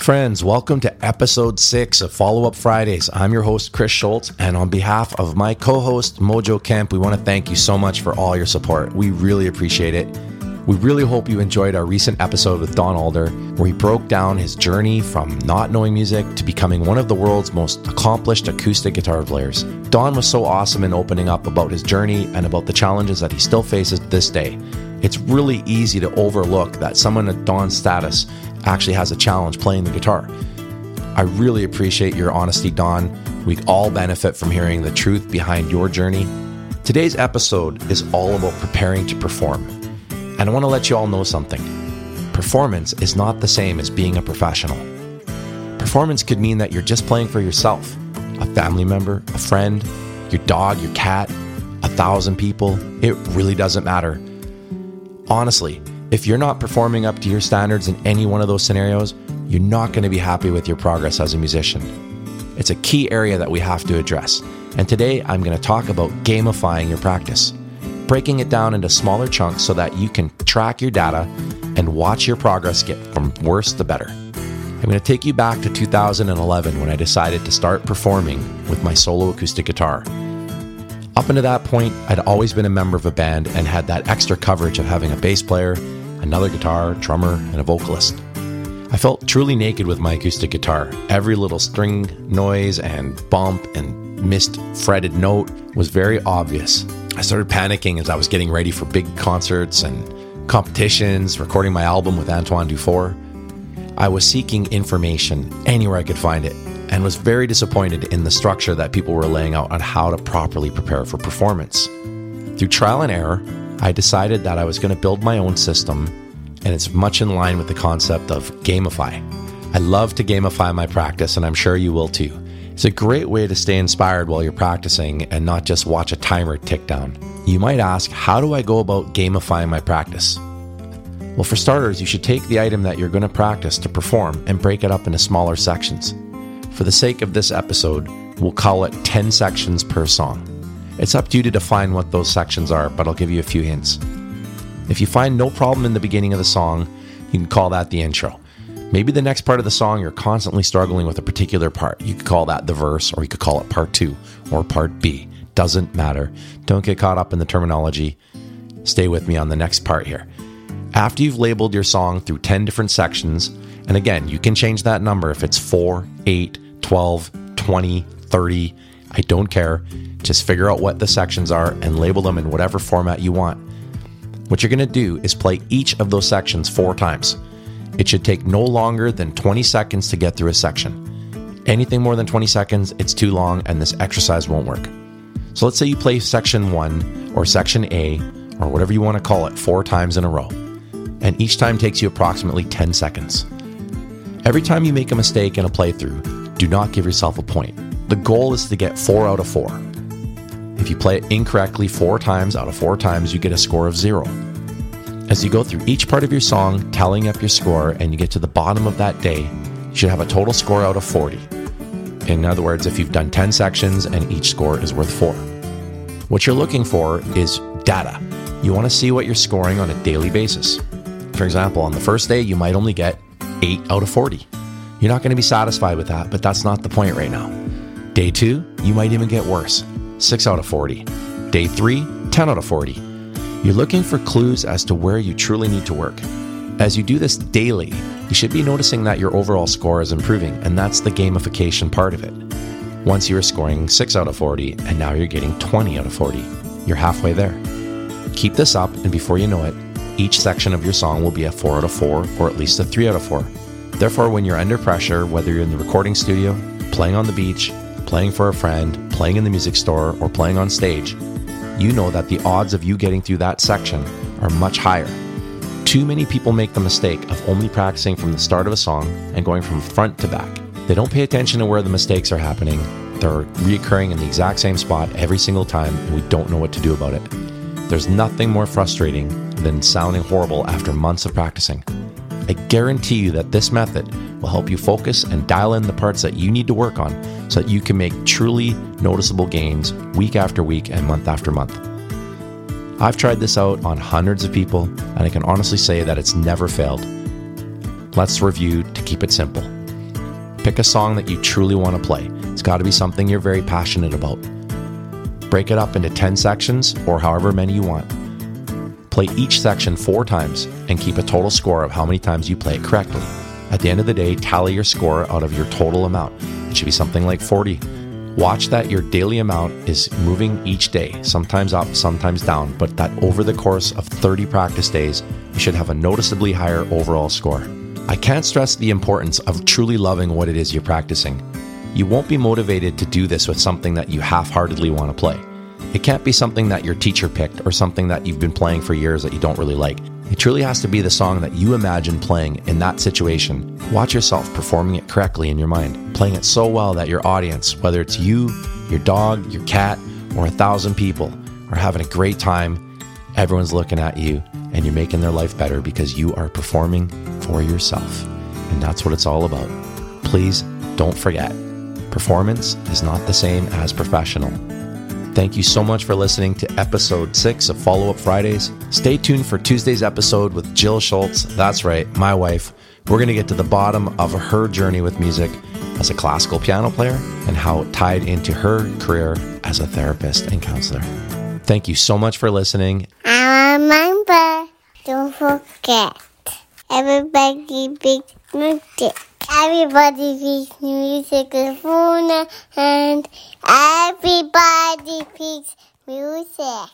Friends, welcome to episode six of Follow Up Fridays. I'm your host, Chris Schultz, and on behalf of my co host, Mojo Kemp, we want to thank you so much for all your support. We really appreciate it. We really hope you enjoyed our recent episode with Don Alder, where he broke down his journey from not knowing music to becoming one of the world's most accomplished acoustic guitar players. Don was so awesome in opening up about his journey and about the challenges that he still faces this day. It's really easy to overlook that someone at Don's status actually has a challenge playing the guitar. I really appreciate your honesty, Don. We all benefit from hearing the truth behind your journey. Today's episode is all about preparing to perform. And I want to let you all know something performance is not the same as being a professional. Performance could mean that you're just playing for yourself, a family member, a friend, your dog, your cat, a thousand people. It really doesn't matter. Honestly, if you're not performing up to your standards in any one of those scenarios, you're not going to be happy with your progress as a musician. It's a key area that we have to address. And today I'm going to talk about gamifying your practice, breaking it down into smaller chunks so that you can track your data and watch your progress get from worse to better. I'm going to take you back to 2011 when I decided to start performing with my solo acoustic guitar. Up until that point, I'd always been a member of a band and had that extra coverage of having a bass player another guitar, drummer, and a vocalist. I felt truly naked with my acoustic guitar. Every little string noise and bump and missed fretted note was very obvious. I started panicking as I was getting ready for big concerts and competitions, recording my album with Antoine Dufour. I was seeking information anywhere I could find it and was very disappointed in the structure that people were laying out on how to properly prepare for performance. Through trial and error, I decided that I was going to build my own system, and it's much in line with the concept of gamify. I love to gamify my practice, and I'm sure you will too. It's a great way to stay inspired while you're practicing and not just watch a timer tick down. You might ask, how do I go about gamifying my practice? Well, for starters, you should take the item that you're going to practice to perform and break it up into smaller sections. For the sake of this episode, we'll call it 10 sections per song. It's up to you to define what those sections are, but I'll give you a few hints. If you find no problem in the beginning of the song, you can call that the intro. Maybe the next part of the song you're constantly struggling with a particular part. You could call that the verse, or you could call it part two or part B. Doesn't matter. Don't get caught up in the terminology. Stay with me on the next part here. After you've labeled your song through 10 different sections, and again, you can change that number if it's 4, 8, 12, 20, 30, I don't care. Just figure out what the sections are and label them in whatever format you want. What you're going to do is play each of those sections four times. It should take no longer than 20 seconds to get through a section. Anything more than 20 seconds, it's too long and this exercise won't work. So let's say you play section 1 or section A or whatever you want to call it four times in a row. And each time takes you approximately 10 seconds. Every time you make a mistake in a playthrough, do not give yourself a point. The goal is to get 4 out of 4. If you play it incorrectly four times out of four times, you get a score of zero. As you go through each part of your song, tallying up your score, and you get to the bottom of that day, you should have a total score out of 40. In other words, if you've done 10 sections and each score is worth 4. What you're looking for is data. You want to see what you're scoring on a daily basis. For example, on the first day, you might only get 8 out of 40. You're not going to be satisfied with that, but that's not the point right now. Day 2, you might even get worse. 6 out of 40. Day 3, 10 out of 40. You're looking for clues as to where you truly need to work. As you do this daily, you should be noticing that your overall score is improving, and that's the gamification part of it. Once you were scoring 6 out of 40, and now you're getting 20 out of 40. You're halfway there. Keep this up, and before you know it, each section of your song will be a 4 out of 4, or at least a 3 out of 4. Therefore, when you're under pressure, whether you're in the recording studio, playing on the beach, playing for a friend, playing in the music store, or playing on stage, you know that the odds of you getting through that section are much higher. Too many people make the mistake of only practicing from the start of a song and going from front to back. They don't pay attention to where the mistakes are happening. They're reoccurring in the exact same spot every single time, and we don't know what to do about it. There's nothing more frustrating than sounding horrible after months of practicing. I guarantee you that this method will help you focus and dial in the parts that you need to work on so that you can make truly noticeable gains week after week and month after month. I've tried this out on hundreds of people, and I can honestly say that it's never failed. Let's review to keep it simple. Pick a song that you truly want to play. It's got to be something you're very passionate about. Break it up into 10 sections or however many you want. Play each section four times and keep a total score of how many times you play it correctly. At the end of the day, tally your score out of your total amount. It should be something like 40. Watch that your daily amount is moving each day, sometimes up, sometimes down, but that over the course of 30 practice days, you should have a noticeably higher overall score. I can't stress the importance of truly loving what it is you're practicing. You won't be motivated to do this with something that you half heartedly want to play. It can't be something that your teacher picked or something that you've been playing for years that you don't really like. It truly has to be the song that you imagine playing in that situation. Watch yourself performing it correctly in your mind, playing it so well that your audience, whether it's you, your dog, your cat, or a thousand people, are having a great time. Everyone's looking at you and you're making their life better because you are performing for yourself. And that's what it's all about. Please don't forget performance is not the same as professional. Thank you so much for listening to episode six of Follow Up Fridays. Stay tuned for Tuesday's episode with Jill Schultz. That's right, my wife. We're going to get to the bottom of her journey with music as a classical piano player and how it tied into her career as a therapist and counselor. Thank you so much for listening. And remember, don't forget, everybody big music. Everybody speaks music is fun and everybody speaks music.